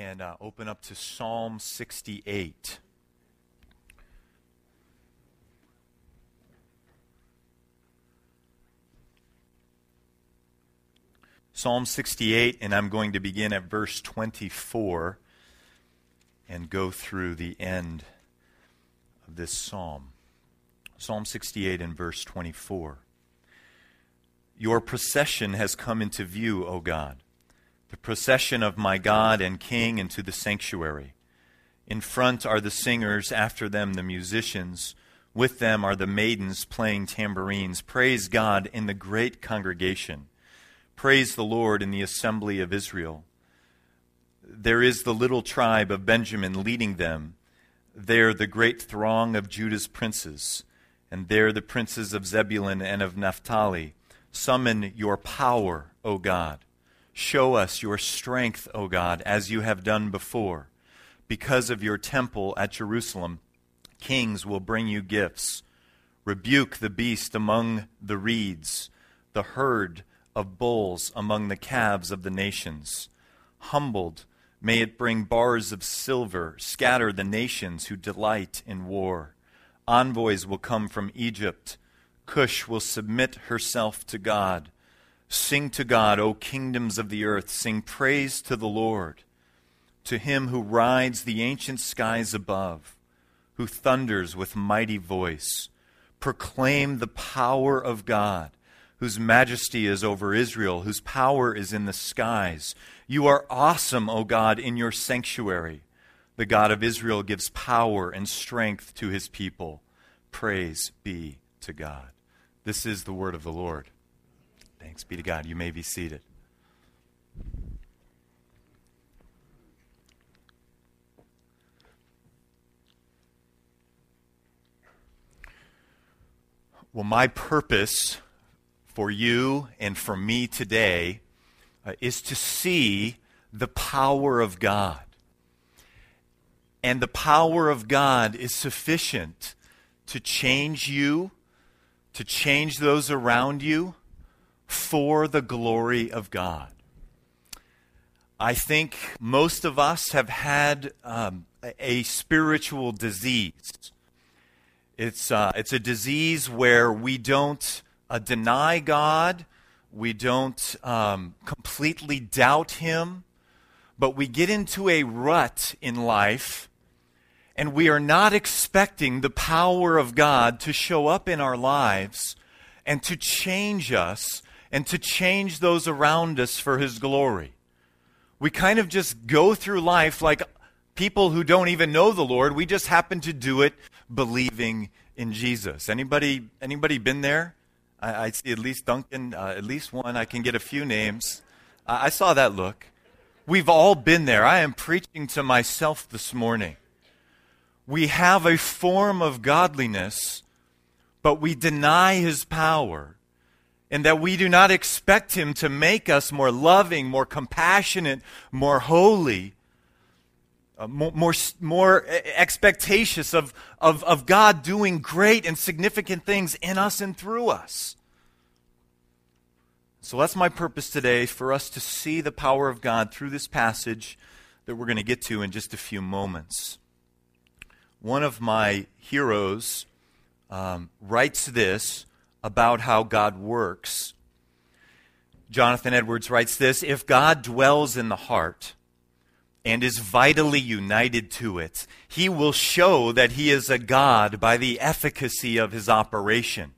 and uh, open up to Psalm 68. Psalm 68, and I'm going to begin at verse 24 and go through the end of this psalm. Psalm 68 and verse 24. Your procession has come into view, O God, the procession of my God and King into the sanctuary. In front are the singers, after them the musicians. With them are the maidens playing tambourines. Praise God in the great congregation. Praise the Lord in the assembly of Israel. There is the little tribe of Benjamin leading them. There the great throng of Judah's princes, and there the princes of Zebulun and of Naphtali. Summon your power, O God. Show us your strength, O God, as you have done before. Because of your temple at Jerusalem, kings will bring you gifts. Rebuke the beast among the reeds, the herd of bulls among the calves of the nations. Humbled, may it bring bars of silver, scatter the nations who delight in war. Envoys will come from Egypt. Cush will submit herself to God. Sing to God, O kingdoms of the earth. Sing praise to the Lord. To him who rides the ancient skies above, who thunders with mighty voice. Proclaim the power of God whose majesty is over Israel, whose power is in the skies. You are awesome, O God, in your sanctuary. The God of Israel gives power and strength to his people. Praise be to God. This is the word of the Lord. Thanks be to God. You may be seated. Well, my purpose for you and for me today uh, is to see the power of God. And the power of God is sufficient to change you, to change those around you for the glory of God. I think most of us have had um, a spiritual disease. It's, uh, it's a disease where we don't uh, deny God, we don't um, completely doubt Him, but we get into a rut in life and we are not expecting the power of God to show up in our lives and to change us and to change those around us for His glory. We kind of just go through life like people who don't even know the Lord. We just happen to do it believing in Jesus. Anybody anybody been there? I, I see at least Duncan, uh, at least one. I can get a few names. Uh, I saw that look. We've all been there. I am preaching to myself this morning. We have a form of godliness, but we deny his power, and that we do not expect him to make us more loving, more compassionate, more holy uh, more, more, more expectatious of, of, of God doing great and significant things in us and through us. So that's my purpose today for us to see the power of God through this passage that we're going to get to in just a few moments. One of my heroes um, writes this about how God works. Jonathan Edwards writes this If God dwells in the heart, and is vitally united to it, he will show that he is a God by the efficacy of his operation.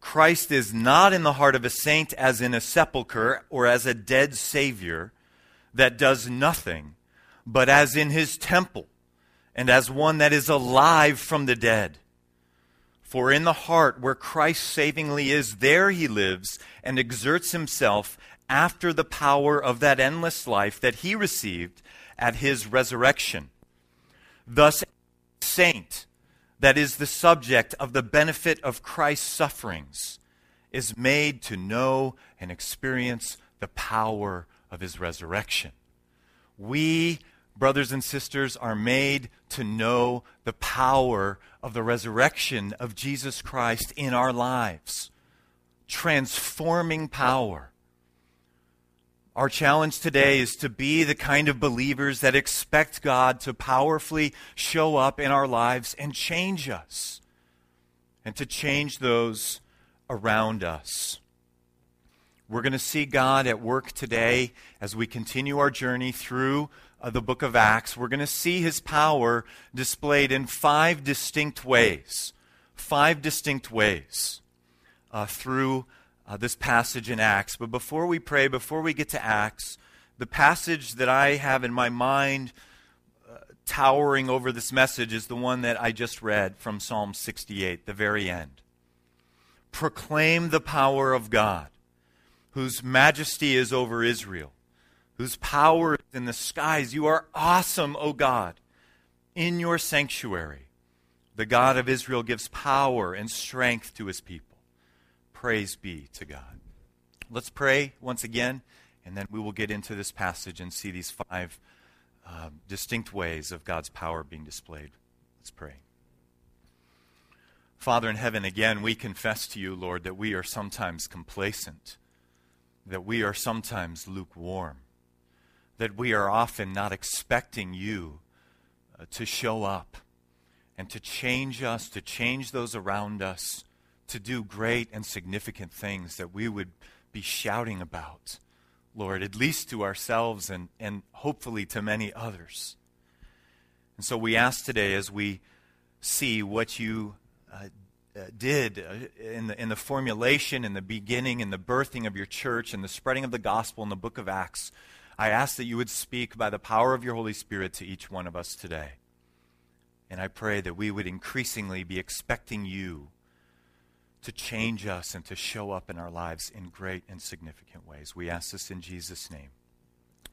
Christ is not in the heart of a saint as in a sepulchre or as a dead Savior that does nothing, but as in his temple and as one that is alive from the dead. For in the heart where Christ savingly is, there he lives and exerts himself after the power of that endless life that he received at his resurrection. Thus, saint that is the subject of the benefit of Christ's sufferings is made to know and experience the power of his resurrection. We, brothers and sisters, are made to know the power of the resurrection of Jesus Christ in our lives. Transforming power Our challenge today is to be the kind of believers that expect God to powerfully show up in our lives and change us, and to change those around us. We're going to see God at work today as we continue our journey through uh, the book of Acts. We're going to see his power displayed in five distinct ways. Five distinct ways uh, through uh, this passage in Acts. But before we pray, before we get to Acts, the passage that I have in my mind uh, towering over this message is the one that I just read from Psalm 68, the very end. Proclaim the power of God, whose majesty is over Israel, whose power is in the skies. You are awesome, O God, in your sanctuary. The God of Israel gives power and strength to his people. Praise be to God. Let's pray once again, and then we will get into this passage and see these five uh, distinct ways of God's power being displayed. Let's pray. Father in heaven, again, we confess to you, Lord, that we are sometimes complacent, that we are sometimes lukewarm, that we are often not expecting you uh, to show up and to change us, to change those around us to do great and significant things that we would be shouting about, Lord, at least to ourselves and, and hopefully to many others. And so we ask today as we see what you uh, uh, did uh, in, the, in the formulation, in the beginning, in the birthing of your church, and the spreading of the gospel in the book of Acts, I ask that you would speak by the power of your Holy Spirit to each one of us today. And I pray that we would increasingly be expecting you to change us and to show up in our lives in great and significant ways. We ask this in Jesus' name.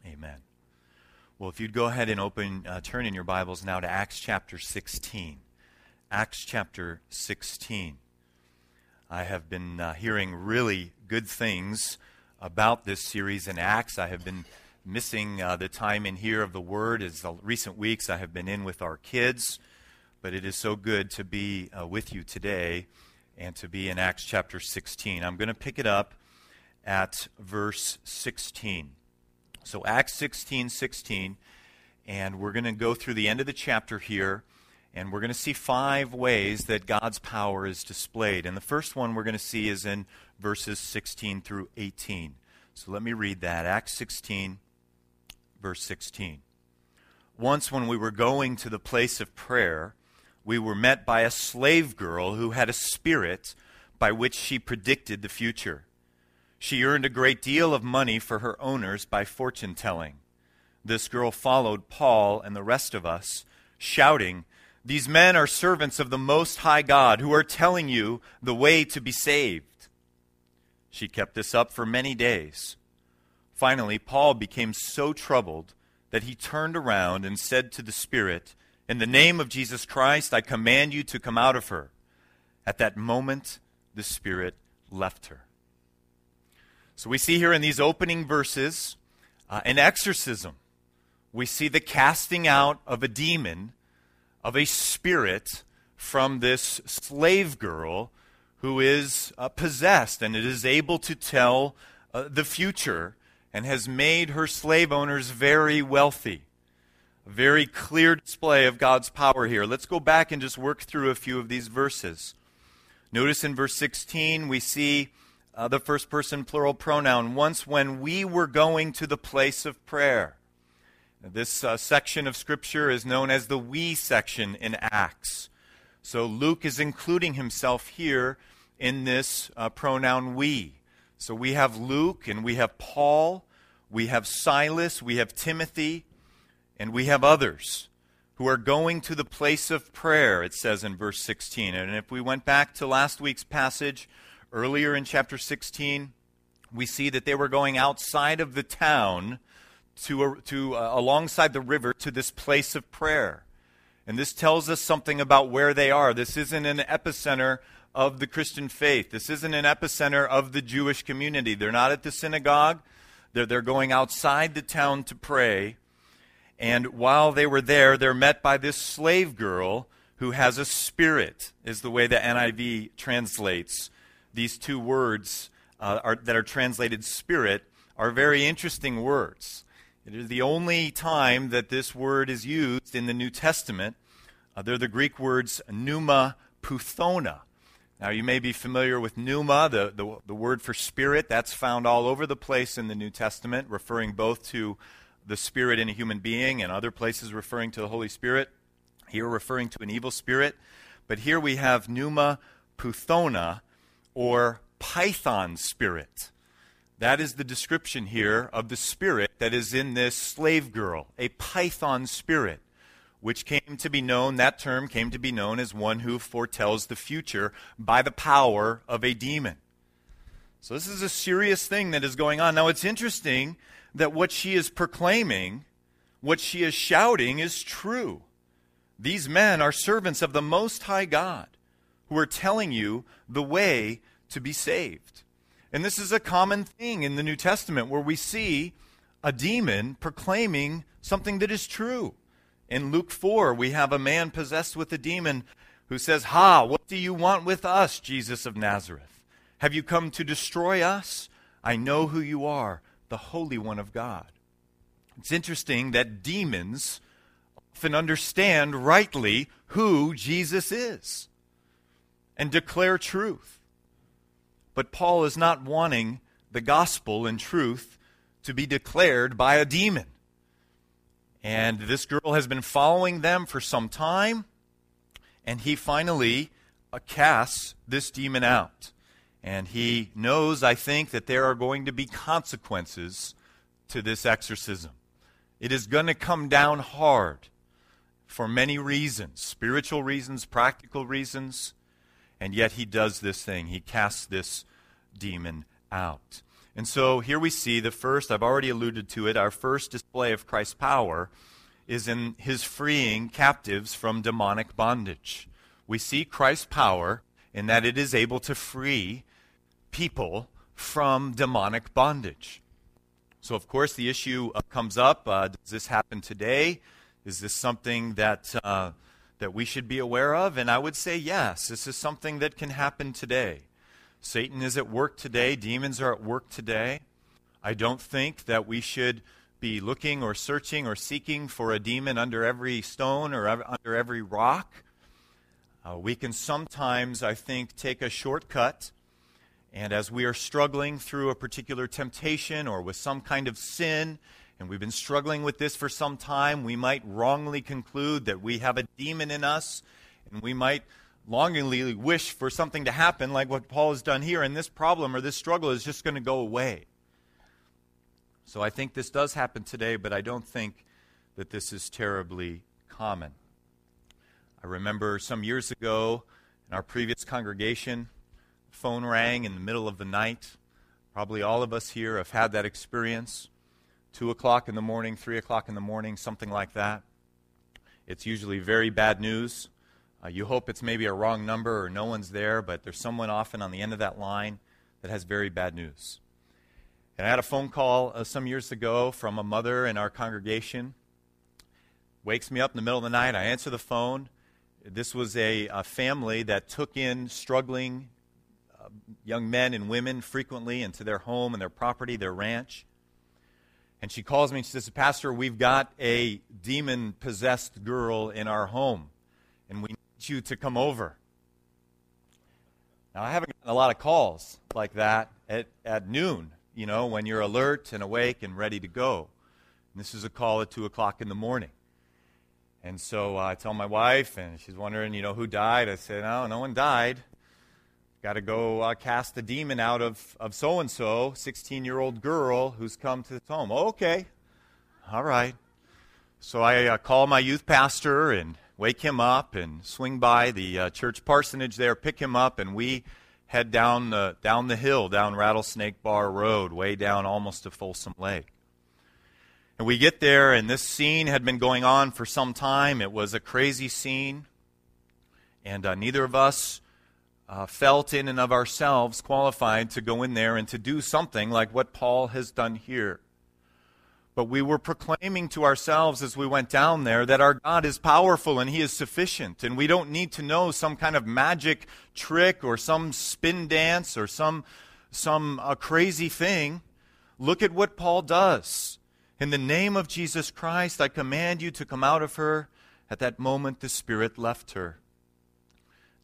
Amen. Well, if you'd go ahead and open, uh, turn in your Bibles now to Acts chapter 16. Acts chapter 16. I have been uh, hearing really good things about this series in Acts. I have been missing uh, the time in here of the Word as the recent weeks I have been in with our kids, but it is so good to be uh, with you today and to be in Acts chapter 16. I'm going to pick it up at verse 16. So, Acts 16 16, and we're going to go through the end of the chapter here, and we're going to see five ways that God's power is displayed. And the first one we're going to see is in verses 16 through 18. So, let me read that. Acts 16, verse 16. Once, when we were going to the place of prayer, we were met by a slave girl who had a spirit by which she predicted the future. She earned a great deal of money for her owners by fortune telling. This girl followed Paul and the rest of us, shouting, These men are servants of the Most High God who are telling you the way to be saved. She kept this up for many days. Finally, Paul became so troubled that he turned around and said to the Spirit, in the name of Jesus Christ, I command you to come out of her. At that moment, the Spirit left her. So we see here in these opening verses uh, an exorcism. We see the casting out of a demon, of a spirit from this slave girl who is uh, possessed and it is able to tell uh, the future and has made her slave owners very wealthy. A very clear display of God's power here. Let's go back and just work through a few of these verses. Notice in verse 16, we see uh, the first person plural pronoun. Once when we were going to the place of prayer. This uh, section of Scripture is known as the we section in Acts. So Luke is including himself here in this uh, pronoun we. So we have Luke and we have Paul, we have Silas, we have Timothy, and we have others who are going to the place of prayer, it says in verse 16. And if we went back to last week's passage earlier in chapter 16, we see that they were going outside of the town to, to uh, alongside the river to this place of prayer. And this tells us something about where they are. This isn't an epicenter of the Christian faith. This isn't an epicenter of the Jewish community. They're not at the synagogue. They're, they're going outside the town to pray. And while they were there, they're met by this slave girl who has a spirit, is the way the NIV translates. These two words uh, are, that are translated spirit are very interesting words. It is the only time that this word is used in the New Testament. Uh, they're the Greek words pneuma puthona. Now, you may be familiar with pneuma, the, the, the, word for spirit. That's found all over the place in the New Testament, referring both to the spirit in a human being and other places referring to the Holy Spirit. Here, referring to an evil spirit. But here we have pneuma puthona, or python spirit. That is the description here of the spirit that is in this slave girl, a python spirit which came to be known, that term came to be known as one who foretells the future by the power of a demon. So this is a serious thing that is going on. Now it's interesting that what she is proclaiming, what she is shouting, is true. These men are servants of the Most High God who are telling you the way to be saved. And this is a common thing in the New Testament where we see a demon proclaiming something that is true. In Luke 4, we have a man possessed with a demon who says, Ha, what do you want with us, Jesus of Nazareth? Have you come to destroy us? I know who you are, the Holy One of God. It's interesting that demons often understand rightly who Jesus is and declare truth. But Paul is not wanting the gospel and truth to be declared by a demon. And this girl has been following them for some time. And he finally uh, casts this demon out. And he knows, I think, that there are going to be consequences to this exorcism. It is going to come down hard for many reasons spiritual reasons, practical reasons. And yet he does this thing. He casts this demon out. And so here we see the first, I've already alluded to it, our first display of Christ's power is in his freeing captives from demonic bondage. We see Christ's power in that it is able to free people from demonic bondage. So, of course, the issue uh, comes up uh, does this happen today? Is this something that, uh, that we should be aware of? And I would say yes, this is something that can happen today. Satan is at work today, demons are at work today. I don't think that we should be looking or searching or seeking for a demon under every stone or under every rock. Uh, we can sometimes, I think, take a shortcut. And as we are struggling through a particular temptation or with some kind of sin, and we've been struggling with this for some time, we might wrongly conclude that we have a demon in us, and we might longingly wish for something to happen like what Paul has done here, and this problem or this struggle is just going to go away. So I think this does happen today, but I don't think that this is terribly common. I remember some years ago in our previous congregation, phone rang in the middle of the night. Probably all of us here have had that experience. Two o'clock in the morning, three o'clock in the morning, something like that. It's usually very bad news. Uh, you hope it's maybe a wrong number or no one's there, but there's someone often on the end of that line that has very bad news. And I had a phone call uh, some years ago from a mother in our congregation. Wakes me up in the middle of the night. I answer the phone. This was a, a family that took in struggling uh, young men and women frequently into their home and their property, their ranch. And she calls me and she says, Pastor, we've got a demon possessed girl in our home, and we you to come over. Now, I haven't gotten a lot of calls like that at, at noon, you know, when you're alert and awake and ready to go. And this is a call at 2 o'clock in the morning. And so uh, I tell my wife, and she's wondering, you know, who died. I said, no, no one died. Got to go uh, cast the demon out of, of so-and-so, 16-year-old girl who's come to this home. Oh, okay. All right. So I uh, call my youth pastor, and wake him up and swing by the uh, church parsonage there, pick him up, and we head down the, down the hill, down Rattlesnake Bar Road, way down almost to Folsom Lake. And we get there, and this scene had been going on for some time. It was a crazy scene, and uh, neither of us uh, felt in and of ourselves qualified to go in there and to do something like what Paul has done here. But we were proclaiming to ourselves as we went down there that our God is powerful and He is sufficient. And we don't need to know some kind of magic trick or some spin dance or some, some uh, crazy thing. look at what Paul does. In the name of Jesus Christ, I command you to come out of her. At that moment, the Spirit left her.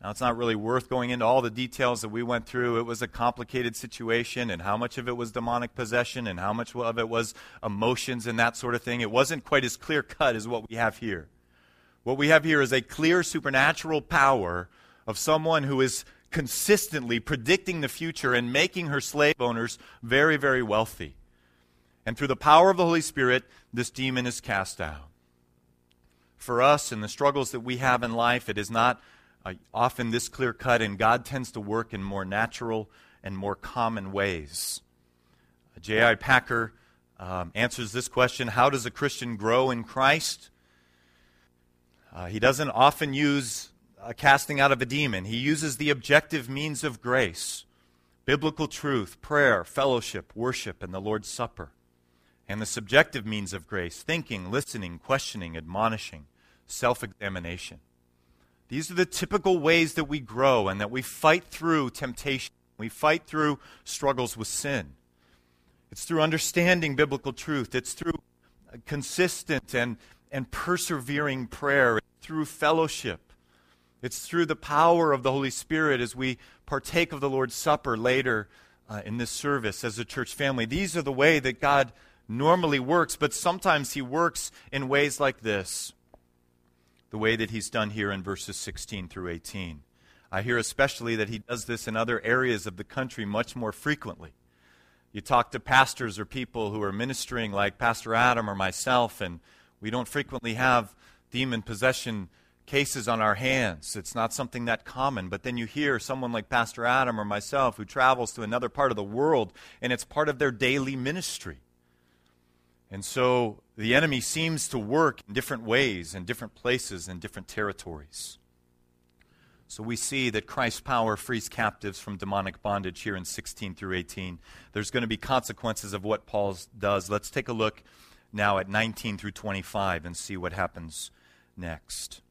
Now, it's not really worth going into all the details that we went through. It was a complicated situation, and how much of it was demonic possession, and how much of it was emotions and that sort of thing. It wasn't quite as clear cut as what we have here. What we have here is a clear supernatural power of someone who is consistently predicting the future and making her slave owners very, very wealthy. And through the power of the Holy Spirit, this demon is cast out. For us and the struggles that we have in life, it is not uh, often this clear cut, and God tends to work in more natural and more common ways. J.I. Packer um, answers this question How does a Christian grow in Christ? Uh, he doesn't often use a casting out of a demon, he uses the objective means of grace biblical truth, prayer, fellowship, worship, and the Lord's Supper. And the subjective means of grace thinking, listening, questioning, admonishing, self examination. These are the typical ways that we grow and that we fight through temptation. We fight through struggles with sin. It's through understanding biblical truth. It's through consistent and, and persevering prayer. It's through fellowship. It's through the power of the Holy Spirit as we partake of the Lord's Supper later uh, in this service as a church family. These are the way that God normally works, but sometimes He works in ways like this the way that he's done here in verses 16 through 18. I hear especially that he does this in other areas of the country much more frequently. You talk to pastors or people who are ministering, like Pastor Adam or myself, and we don't frequently have demon possession cases on our hands. It's not something that common. But then you hear someone like Pastor Adam or myself who travels to another part of the world, and it's part of their daily ministry. And so the enemy seems to work in different ways, in different places, in different territories. So we see that Christ's power frees captives from demonic bondage here in 16 through 18. There's going to be consequences of what Paul does. Let's take a look now at 19 through 25 and see what happens next.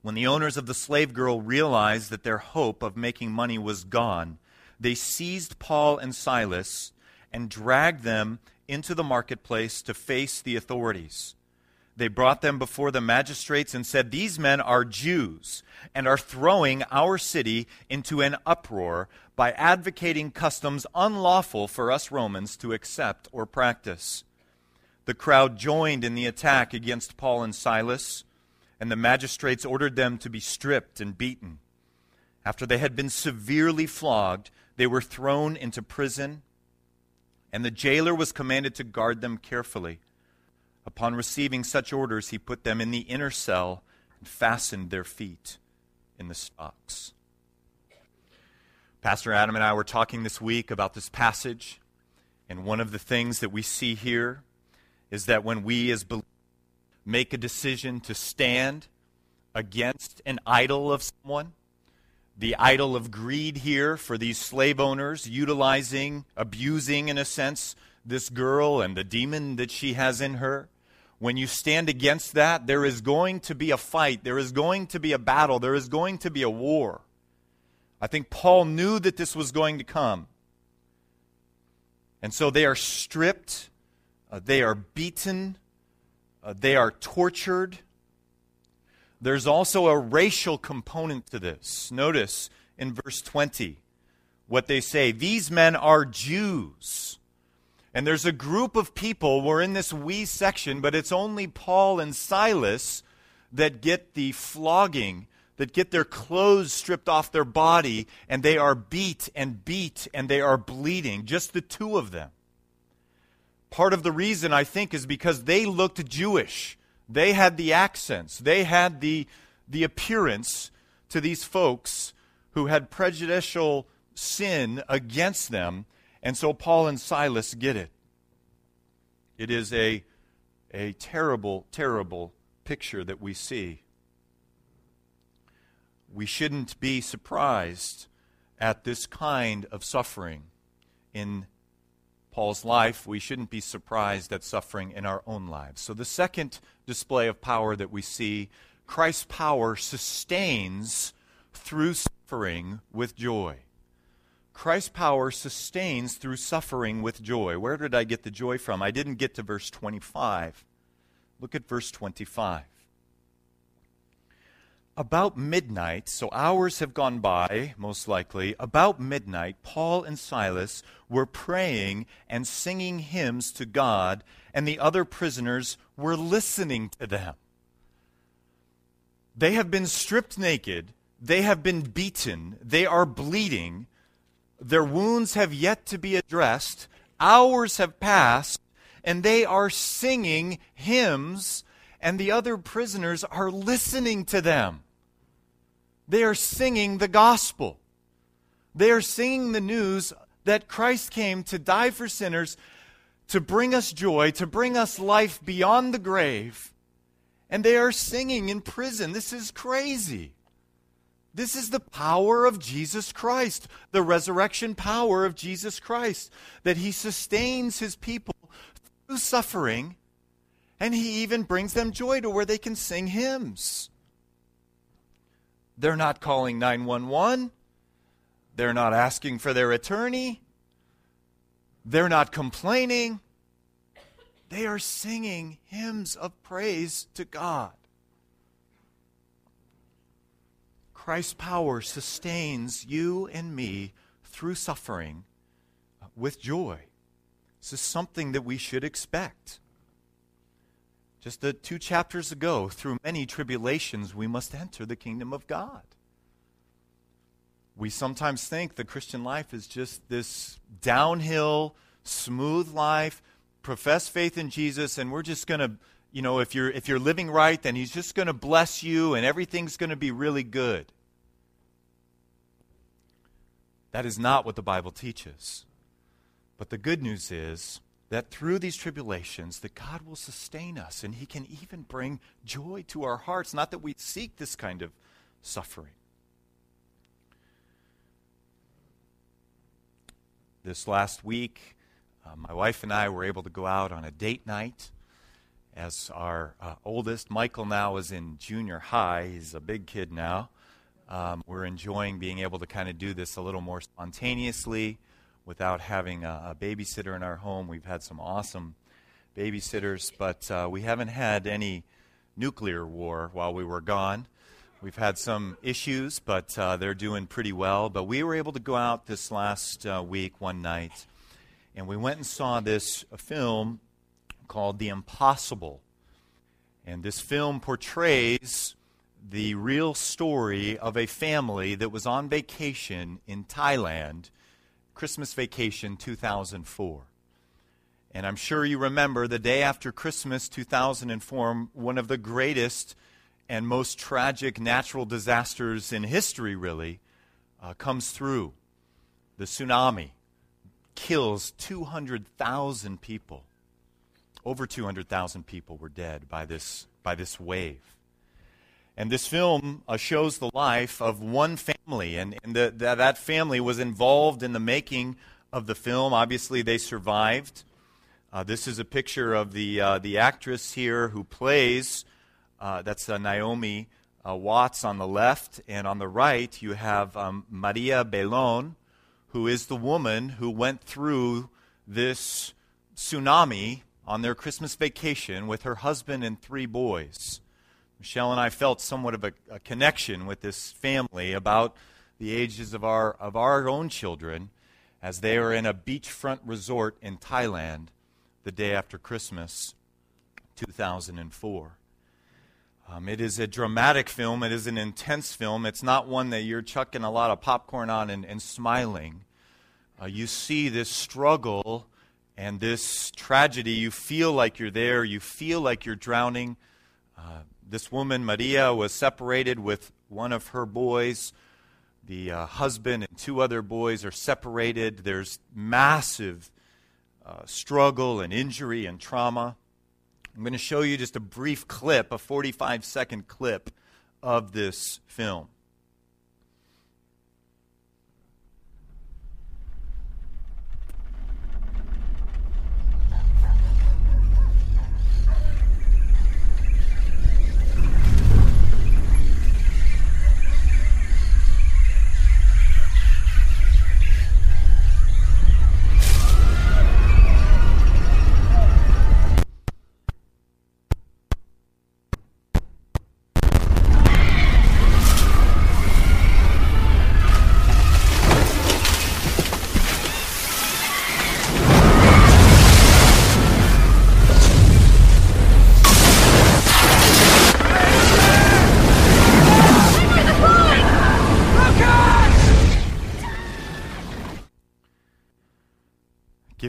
When the owners of the slave girl realized that their hope of making money was gone, they seized Paul and Silas and dragged them into the marketplace to face the authorities. They brought them before the magistrates and said, These men are Jews and are throwing our city into an uproar by advocating customs unlawful for us Romans to accept or practice. The crowd joined in the attack against Paul and Silas, and the magistrates ordered them to be stripped and beaten. After they had been severely flogged, they were thrown into prison and the jailer was commanded to guard them carefully. Upon receiving such orders, he put them in the inner cell and fastened their feet in the stocks. Pastor Adam and I were talking this week about this passage, and one of the things that we see here is that when we as believers make a decision to stand against an idol of someone, the idol of greed here for these slave owners, utilizing, abusing, in a sense, this girl and the demon that she has in her. When you stand against that, there is going to be a fight. There is going to be a battle. There is going to be a war. I think Paul knew that this was going to come. And so they are stripped, uh, they are beaten, uh, they are tortured there's also a racial component to this. Notice in verse 20 what they say these men are Jews. And there's a group of people, we're in this we section, but it's only Paul and Silas that get the flogging, that get their clothes stripped off their body, and they are beat and beat and they are bleeding. Just the two of them. Part of the reason, I think, is because they looked Jewish. They had the accents, they had the, the appearance to these folks who had prejudicial sin against them. And so Paul and Silas get it. It is a, a terrible, terrible picture that we see. We shouldn't be surprised at this kind of suffering in Paul's life, we shouldn't be surprised at suffering in our own lives. So, the second display of power that we see Christ's power sustains through suffering with joy. Christ's power sustains through suffering with joy. Where did I get the joy from? I didn't get to verse 25. Look at verse 25. About midnight, so hours have gone by, most likely. About midnight, Paul and Silas were praying and singing hymns to God, and the other prisoners were listening to them. They have been stripped naked, they have been beaten, they are bleeding, their wounds have yet to be addressed, hours have passed, and they are singing hymns, and the other prisoners are listening to them. They are singing the gospel. They are singing the news that Christ came to die for sinners, to bring us joy, to bring us life beyond the grave. And they are singing in prison. This is crazy. This is the power of Jesus Christ, the resurrection power of Jesus Christ, that he sustains his people through suffering, and he even brings them joy to where they can sing hymns. They're not calling 911. They're not asking for their attorney. They're not complaining. They are singing hymns of praise to God. Christ's power sustains you and me through suffering with joy. This is something that we should expect. Just two chapters ago, through many tribulations, we must enter the kingdom of God. We sometimes think the Christian life is just this downhill, smooth life, profess faith in Jesus, and we're just going to, you know, if you're, if you're living right, then He's just going to bless you and everything's going to be really good. That is not what the Bible teaches. But the good news is that through these tribulations that God will sustain us and he can even bring joy to our hearts, not that we seek this kind of suffering. This last week, uh, my wife and I were able to go out on a date night as our uh, oldest, Michael, now is in junior high. He's a big kid now. Um, we're enjoying being able to kind of do this a little more spontaneously without having a, a, babysitter in our home. We've had some awesome babysitters, but uh, we haven't had any nuclear war while we were gone. We've had some issues, but uh, they're doing pretty well. But we were able to go out this last uh, week, one night, and we went and saw this film called The Impossible. And this film portrays the real story of a family that was on vacation in Thailand, Christmas vacation 2004. And I'm sure you remember the day after Christmas 2004, one of the greatest and most tragic natural disasters in history, really, uh, comes through. The tsunami kills 200,000 people. Over 200,000 people were dead by this, by this wave. And this film uh, shows the life of one family, and, and the, the, that family was involved in the making of the film. Obviously, they survived. Uh, this is a picture of the, uh, the actress here who plays, uh, that's uh, Naomi uh, Watts on the left, and on the right, you have um, Maria Belon, who is the woman who went through this tsunami on their Christmas vacation with her husband and three boys. Michelle and I felt somewhat of a, a, connection with this family about the ages of our, of our own children as they were in a beachfront resort in Thailand the day after Christmas 2004. Um, it is a dramatic film. It is an intense film. It's not one that you're chucking a lot of popcorn on and, and smiling. Uh, you see this struggle and this tragedy. You feel like you're there. You feel like you're drowning. Uh, this woman, Maria, was separated with one of her boys. The uh, husband and two other boys are separated. There's massive uh, struggle and injury and trauma. I'm going to show you just a brief clip, a 45 second clip of this film.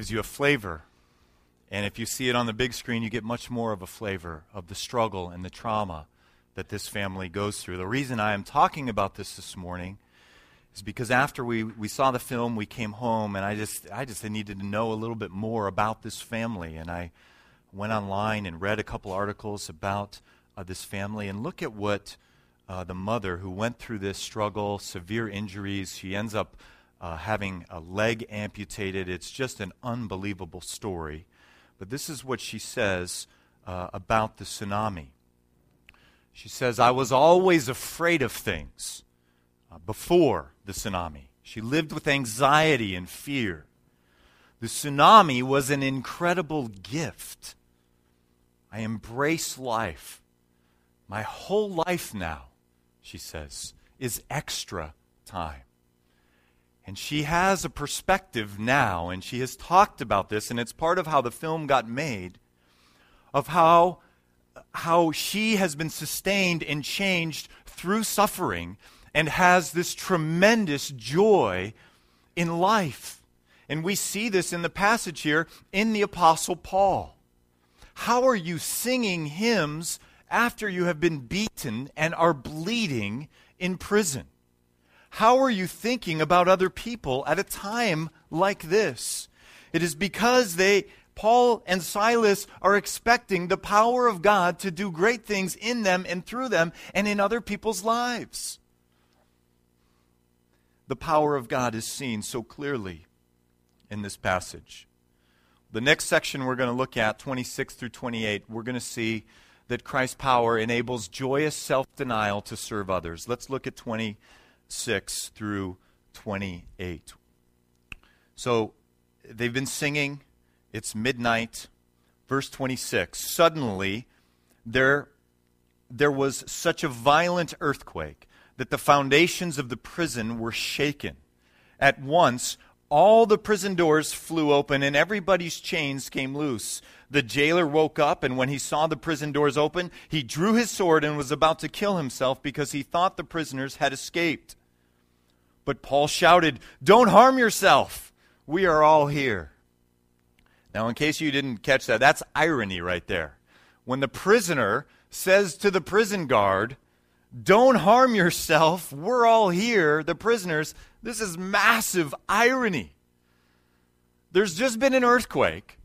Gives you a flavor. And if you see it on the big screen, you get much more of a flavor of the struggle and the trauma that this family goes through. The reason I am talking about this this morning is because after we, we saw the film, we came home, and I just, I just needed to know a little bit more about this family. And I went online and read a couple articles about uh, this family. And look at what uh, the mother who went through this struggle, severe injuries, she ends up uh, having a leg amputated. It's just an unbelievable story. But this is what she says uh, about the tsunami. She says, I was always afraid of things uh, before the tsunami. She lived with anxiety and fear. The tsunami was an incredible gift. I embrace life. My whole life now, she says, is extra time. And she has a perspective now, and she has talked about this, and it's part of how the film got made, of how, how she has been sustained and changed through suffering and has this tremendous joy in life. And we see this in the passage here in the Apostle Paul. How are you singing hymns after you have been beaten and are bleeding in prison? How are you thinking about other people at a time like this? It is because they, Paul and Silas, are expecting the power of God to do great things in them and through them and in other people's lives. The power of God is seen so clearly in this passage. The next section we're going to look at, 26 through 28, we're going to see that Christ's power enables joyous self denial to serve others. Let's look at 20. 6 through 28. So they've been singing. It's midnight. Verse 26. Suddenly, there, there was such a violent earthquake that the foundations of the prison were shaken. At once, all the prison doors flew open and everybody's chains came loose. The jailer woke up, and when he saw the prison doors open, he drew his sword and was about to kill himself because he thought the prisoners had escaped. But Paul shouted, Don't harm yourself. We are all here. Now, in case you didn't catch that, that's irony right there. When the prisoner says to the prison guard, Don't harm yourself, we're all here, the prisoners, this is massive irony. There's just been an earthquake.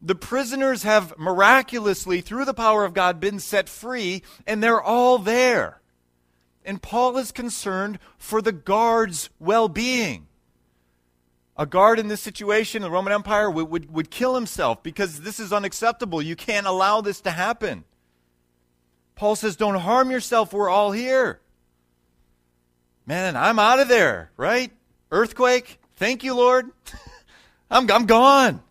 The prisoners have miraculously, through the power of God, been set free, and they're all there. And Paul is concerned for the guard's well being. A guard in this situation, the Roman Empire, would, would, would kill himself because this is unacceptable. You can't allow this to happen. Paul says, Don't harm yourself. We're all here. Man, I'm out of there, right? Earthquake. Thank you, Lord. I'm, I'm gone.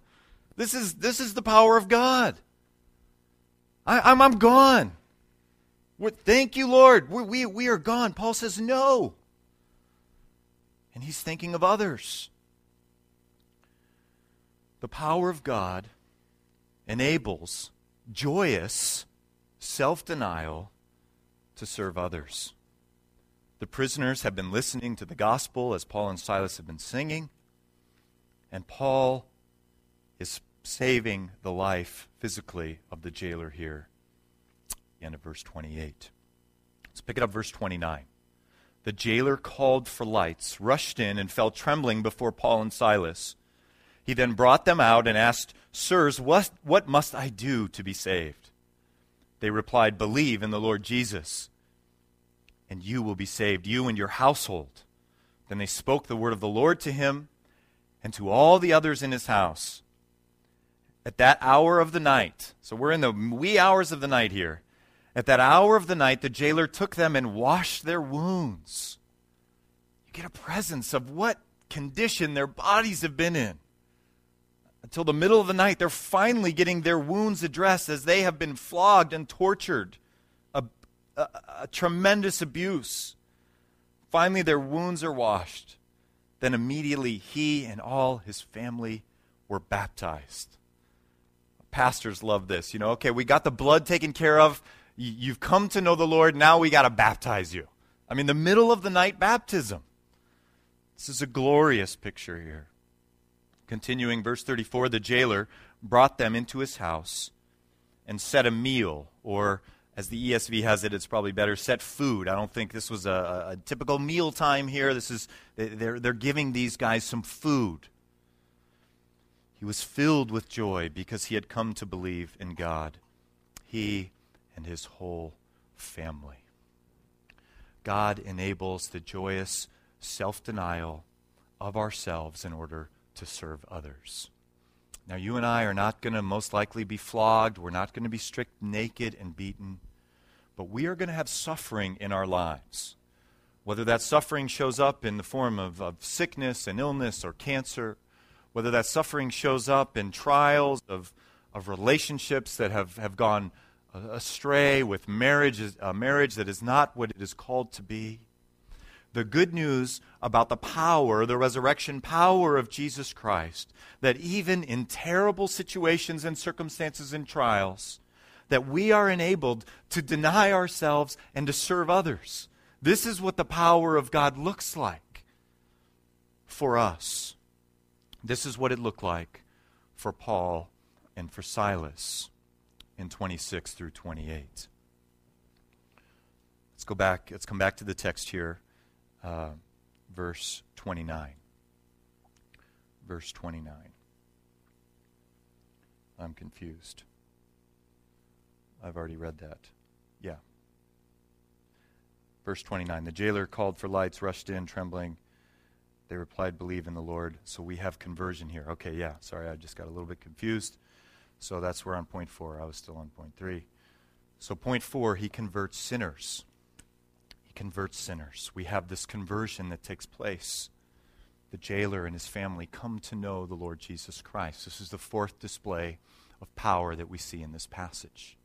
This is, this is the power of God. I, I'm, I'm gone. We're, thank you, Lord. we we, we are gone. Paul says, no. And he's thinking of others. The power of God enables joyous self denial to serve others. The prisoners have been listening to the gospel as Paul and Silas have been singing, and Paul is saving the life physically of the jailer here end of verse 28. Let's pick it up, verse 29. The jailer called for lights, rushed in, and fell trembling before Paul and Silas. He then brought them out and asked, Sirs, what, what must I do to be saved? They replied, Believe in the Lord Jesus, and you will be saved, you and your household. Then they spoke the word of the Lord to him and to all the others in his house. At that hour of the night, so we're in the wee hours of the night here, at that hour of the night, the jailer took them and washed their wounds. You get a presence of what condition their bodies have been in. Until the middle of the night, they're finally getting their wounds addressed as they have been flogged and tortured. A, a, a tremendous abuse. Finally, their wounds are washed. Then immediately, he and all his family were baptized. Pastors love this. You know, okay, we got the blood taken care of. You've come to know the Lord. Now we got to baptize you. I mean, the middle of the night baptism. This is a glorious picture here. Continuing, verse 34 the jailer brought them into his house and set a meal, or as the ESV has it, it's probably better, set food. I don't think this was a, a typical meal time here. This is, they're, they're giving these guys some food. He was filled with joy because he had come to believe in God, he and his whole family. God enables the joyous self denial of ourselves in order to serve others. Now, you and I are not going to most likely be flogged. We're not going to be stripped naked and beaten. But we are going to have suffering in our lives. Whether that suffering shows up in the form of, of sickness and illness or cancer, whether that suffering shows up in trials of, of relationships that have, have gone astray, with marriage, a marriage that is not what it is called to be. The good news about the power, the resurrection power of Jesus Christ, that even in terrible situations and circumstances and trials, that we are enabled to deny ourselves and to serve others. This is what the power of God looks like for us. This is what it looked like for Paul and for Silas in 26 through 28. Let's go back. Let's come back to the text here, uh, verse 29. Verse 29. I'm confused. I've already read that. Yeah. Verse 29 The jailer called for lights, rushed in, trembling. They replied, Believe in the Lord. So we have conversion here. Okay, yeah. Sorry, I just got a little bit confused. So that's where on point four. I was still on point three. So, point four, he converts sinners. He converts sinners. We have this conversion that takes place. The jailer and his family come to know the Lord Jesus Christ. This is the fourth display of power that we see in this passage.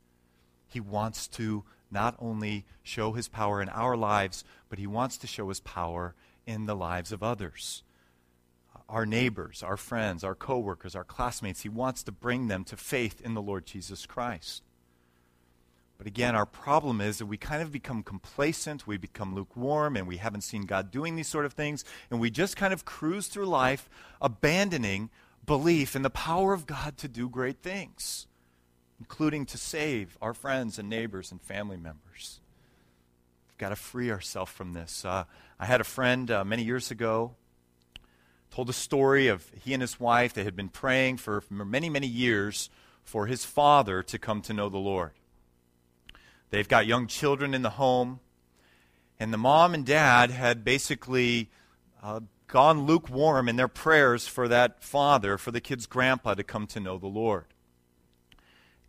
He wants to not only show his power in our lives, but he wants to show his power in the lives of others our neighbors, our friends, our coworkers, our classmates. He wants to bring them to faith in the Lord Jesus Christ. But again, our problem is that we kind of become complacent, we become lukewarm, and we haven't seen God doing these sort of things, and we just kind of cruise through life abandoning belief in the power of God to do great things, including to save our friends and neighbors and family members. We've got to free ourselves from this. Uh, I had a friend uh, many years ago told a story of he and his wife that had been praying for, many, many years for his father to come to know the Lord. They've got young children in the home, and the mom and dad had basically uh, gone lukewarm in their prayers for that father, for the kid's grandpa to come to know the Lord.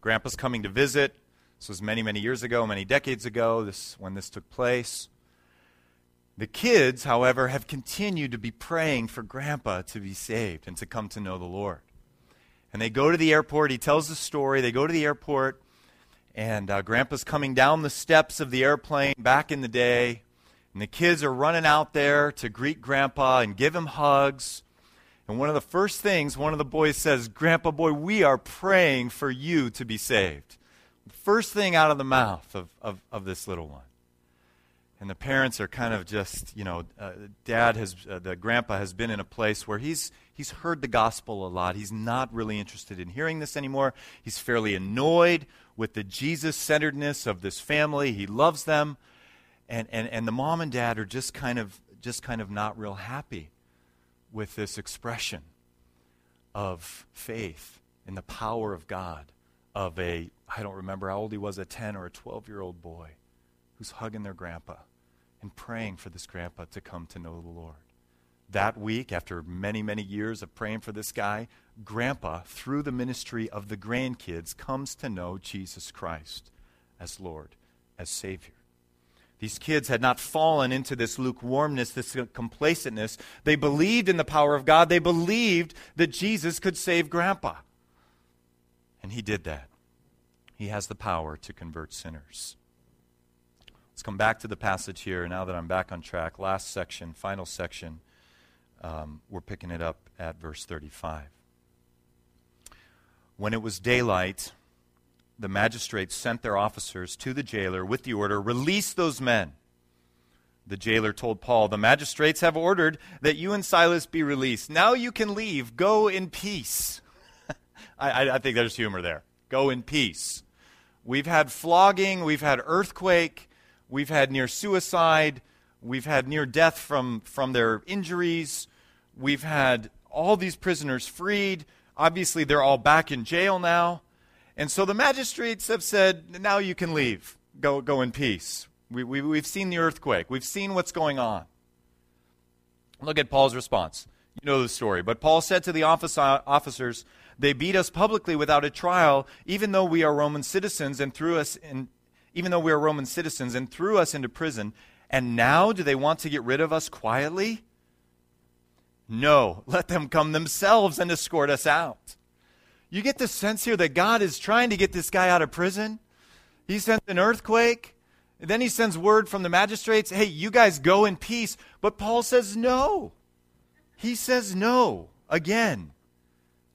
Grandpa's coming to visit. This was many, many years ago, many decades ago, this, when this took place. The kids, however, have continued to be praying for Grandpa to be saved and to come to know the Lord. And they go to the airport. He tells the story. They go to the airport, and uh, Grandpa's coming down the steps of the airplane back in the day. And the kids are running out there to greet Grandpa and give him hugs. And one of the first things one of the boys says, Grandpa boy, we are praying for you to be saved. The first thing out of the mouth of, of, of this little one and the parents are kind of just, you know, uh, dad has, uh, the grandpa has been in a place where he's, he's heard the gospel a lot. He's not really interested in hearing this anymore. He's fairly annoyed with the Jesus centeredness of this family. He loves them. And, and, and the mom and dad are just kind of, just kind of not real happy with this expression of faith in the power of God of a, I don't remember how old he was, a 10 or a 12 year old boy who's hugging their grandpa and praying for this grandpa to come to know the Lord. That week, after many, many years of praying for this guy, grandpa, through the ministry of the grandkids, comes to know Jesus Christ as Lord, as Savior. These kids had not fallen into this lukewarmness, this complacentness. They believed in the power of God. They believed that Jesus could save grandpa. And he did that. He has the power to convert sinners. Let's come back to the passage here now that I'm back on track. Last section, final section. Um, we're picking it up at verse 35. When it was daylight, the magistrates sent their officers to the jailer with the order release those men The jailer told Paul, The magistrates have ordered that you and Silas be released. Now you can leave. Go in peace. I, I, think there's humor there. Go in peace. We've had flogging, we've had earthquake, we've had near suicide, we've had near death from, from their injuries, we've had all these prisoners freed. Obviously, they're all back in jail now. And so the magistrates have said, now you can leave. Go, go in peace. We, we, we've seen the earthquake, we've seen what's going on. Look at Paul's response. You know the story. But Paul said to the office, uh, officers, They beat us publicly without a trial, even though we are Roman citizens, and threw us in, even though we are Roman citizens, and threw us into prison. And now do they want to get rid of us quietly? No, let them come themselves and escort us out. You get the sense here that God is trying to get this guy out of prison. He sends an earthquake. Then he sends word from the magistrates hey, you guys go in peace. But Paul says no. He says no again.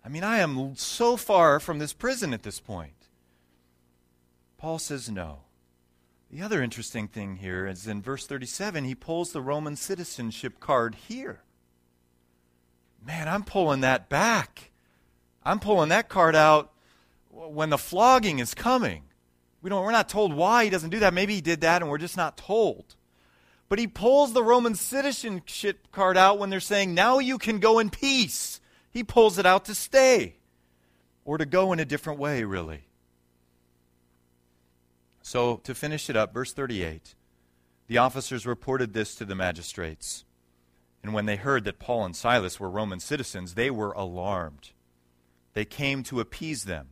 I mean, I am so far from this prison at this point. Paul says no. The other interesting thing here is in verse 37, he pulls the Roman citizenship card here. Man, I'm pulling that back. I'm pulling that card out when the flogging is coming. We don't, we're not told why he doesn't do that. Maybe he did that and we're just not told. But he pulls the Roman citizenship card out when they're saying, now you can go in peace. He pulls it out to stay or to go in a different way, really. So, to finish it up, verse 38 the officers reported this to the magistrates. And when they heard that Paul and Silas were Roman citizens, they were alarmed they came to appease them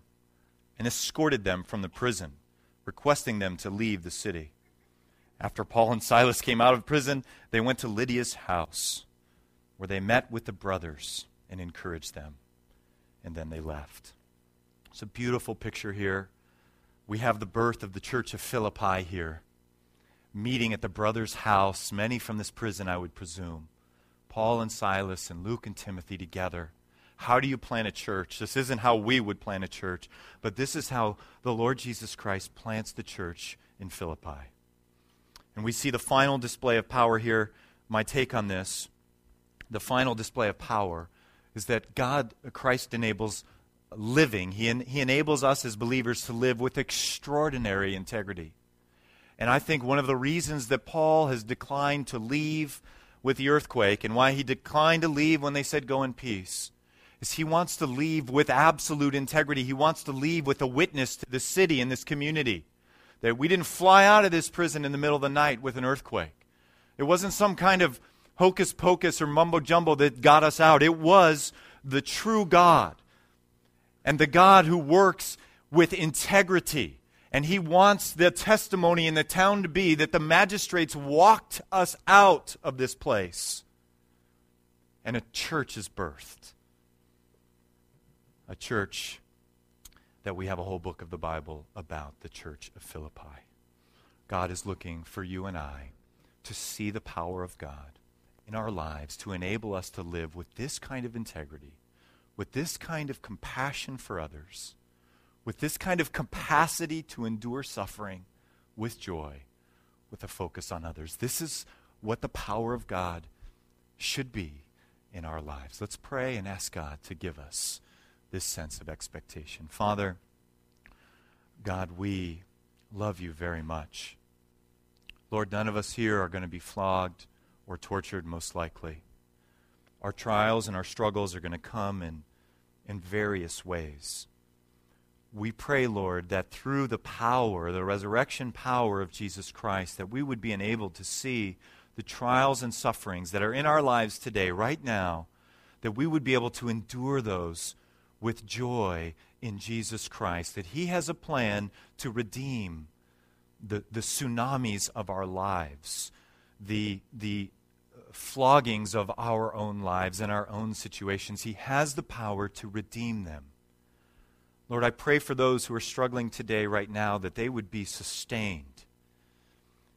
and escorted them from the prison, requesting them to leave the city. After Paul and Silas came out of prison, they went to Lydia's house, where they met with the brothers and encouraged them. And then they left. It's a beautiful picture here. We have the birth of the church of Philippi here, meeting at the brothers' house, many from this prison, I would presume. Paul and Silas and Luke and Timothy together how do you plant a church? This isn't how we would plant a church, but this is how the Lord Jesus Christ plants the church in Philippi. And we see the final display of power here. My take on this the final display of power is that God, Christ, enables living. He, en- he enables us as believers to live with extraordinary integrity. And I think one of the reasons that Paul has declined to leave with the earthquake and why he declined to leave when they said go in peace is he wants to leave with absolute integrity. He wants to leave with a witness to the city and this community. That we didn't fly out of this prison in the middle of the night with an earthquake. It wasn't some kind of hocus pocus or mumbo jumbo that got us out. It was the true God and the God who works with integrity. And he wants the testimony in the town to be that the magistrates walked us out of this place and a church is birthed a church that we have a whole book of the Bible about the church of Philippi. God is looking for you and I to see the power of God in our lives to enable us to live with this kind of integrity, with this kind of compassion for others, with this kind of capacity to endure suffering with joy, with a focus on others. This is what the power of God should be in our lives. Let's pray and ask God to give us this sense of expectation. Father, God, we love you very much. Lord, none of us here are going to be flogged or tortured, most likely. Our trials and our struggles are going to come in, in various ways. We pray, Lord, that through the power, the resurrection power of Jesus Christ, that we would be enabled to see the trials and sufferings that are in our lives today, right now, that we would be able to endure those with joy in Jesus Christ, that He has a plan to redeem the, the tsunamis of our lives, the, the floggings of our own lives and our own situations. He has the power to redeem them. Lord, I pray for those who are struggling today, right now, that they would be sustained.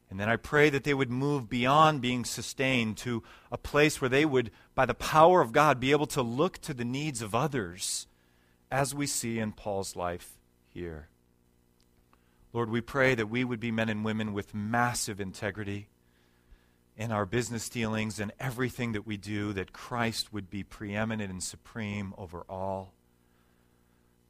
And then I pray that they would move beyond being sustained to a place where they would, by the power of God, be able to look to the needs of others as we see in Paul's life here. Lord, we pray that we would be men and women with massive integrity in our business dealings and everything that we do, that Christ would be preeminent and supreme over all.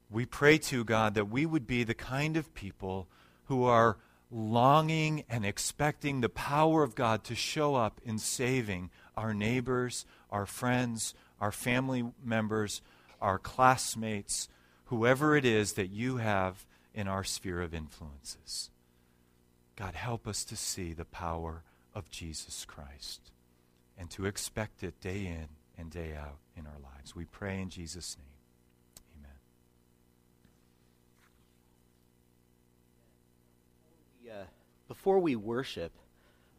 We pray to God that we would be the kind of people who are longing and expecting the power of God to show up in saving our neighbors, our friends, our family members, our classmates, whoever it is that you have in our sphere of influences. God, help us to see the power of Jesus Christ and to expect it day in and day out in our lives. We pray in Jesus' name. Amen. Uh, before we worship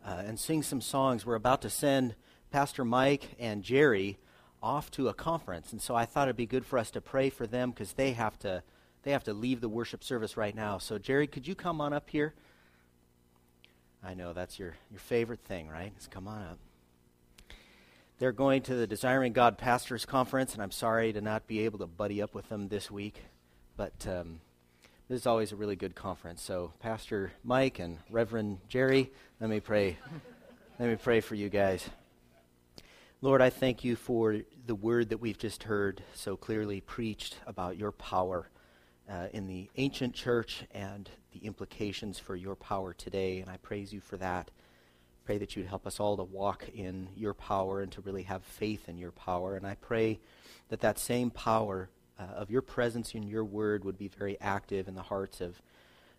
uh, and sing some songs, we're about to send Pastor Mike and Jerry off to a conference, and so I thought it'd be good for us to pray for them because they have to they have to leave the worship service right now. So Jerry, could you come on up here? I know that's your your favorite thing, right? Just come on up. They're going to the Desiring God Pastors Conference, and I'm sorry to not be able to buddy up with them this week, but um, this is always a really good conference. So, Pastor Mike and Reverend Jerry, let me pray. let me pray for you guys. Lord, I thank you for the word that we've just heard so clearly preached about your power uh, in the ancient church and the implications for your power today. And I praise you for that. Pray that you'd help us all to walk in your power and to really have faith in your power. And I pray that that same power uh, of your presence in your word would be very active in the hearts of,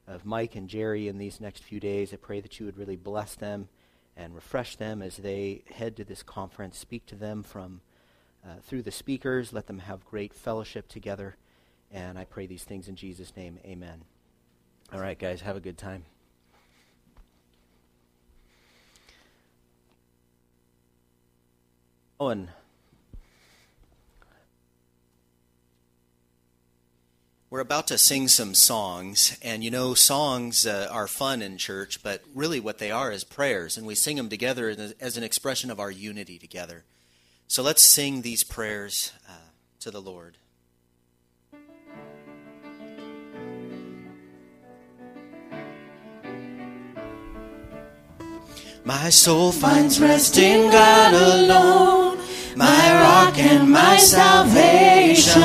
of Mike and Jerry in these next few days. I pray that you would really bless them and refresh them as they head to this conference. Speak to them from uh, through the speakers. Let them have great fellowship together. And I pray these things in Jesus' name. Amen. All right, guys, have a good time. Owen. We're about to sing some songs, and you know, songs uh, are fun in church, but really what they are is prayers, and we sing them together as an expression of our unity together. So let's sing these prayers uh, to the Lord. My soul finds rest in God alone, my rock and my salvation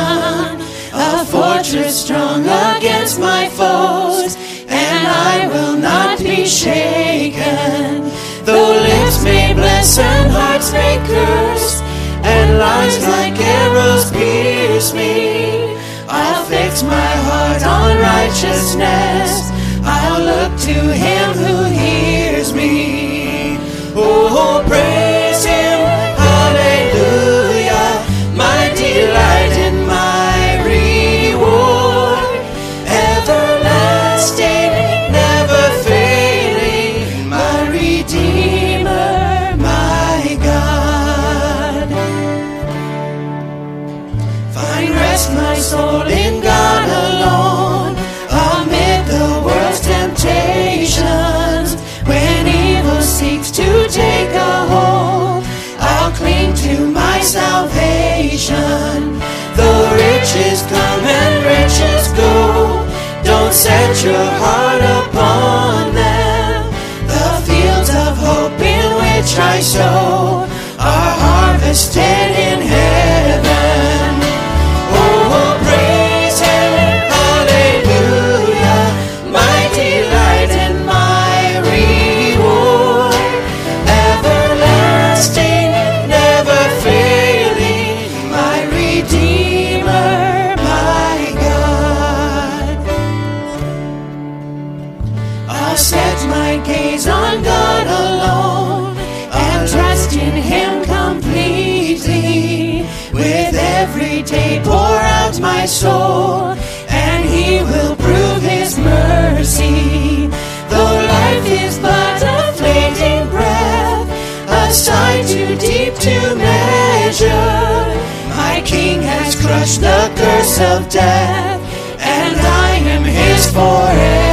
a fortress strong against my foes, and I will not be shaken. Though lips may bless and hearts may curse, and lies like arrows pierce me, I'll fix my heart on righteousness. I'll look to him who hears my salvation. Though riches come and riches go, don't set your heart upon them. The fields of hope in which I sow are harvested of death, and I am his forever.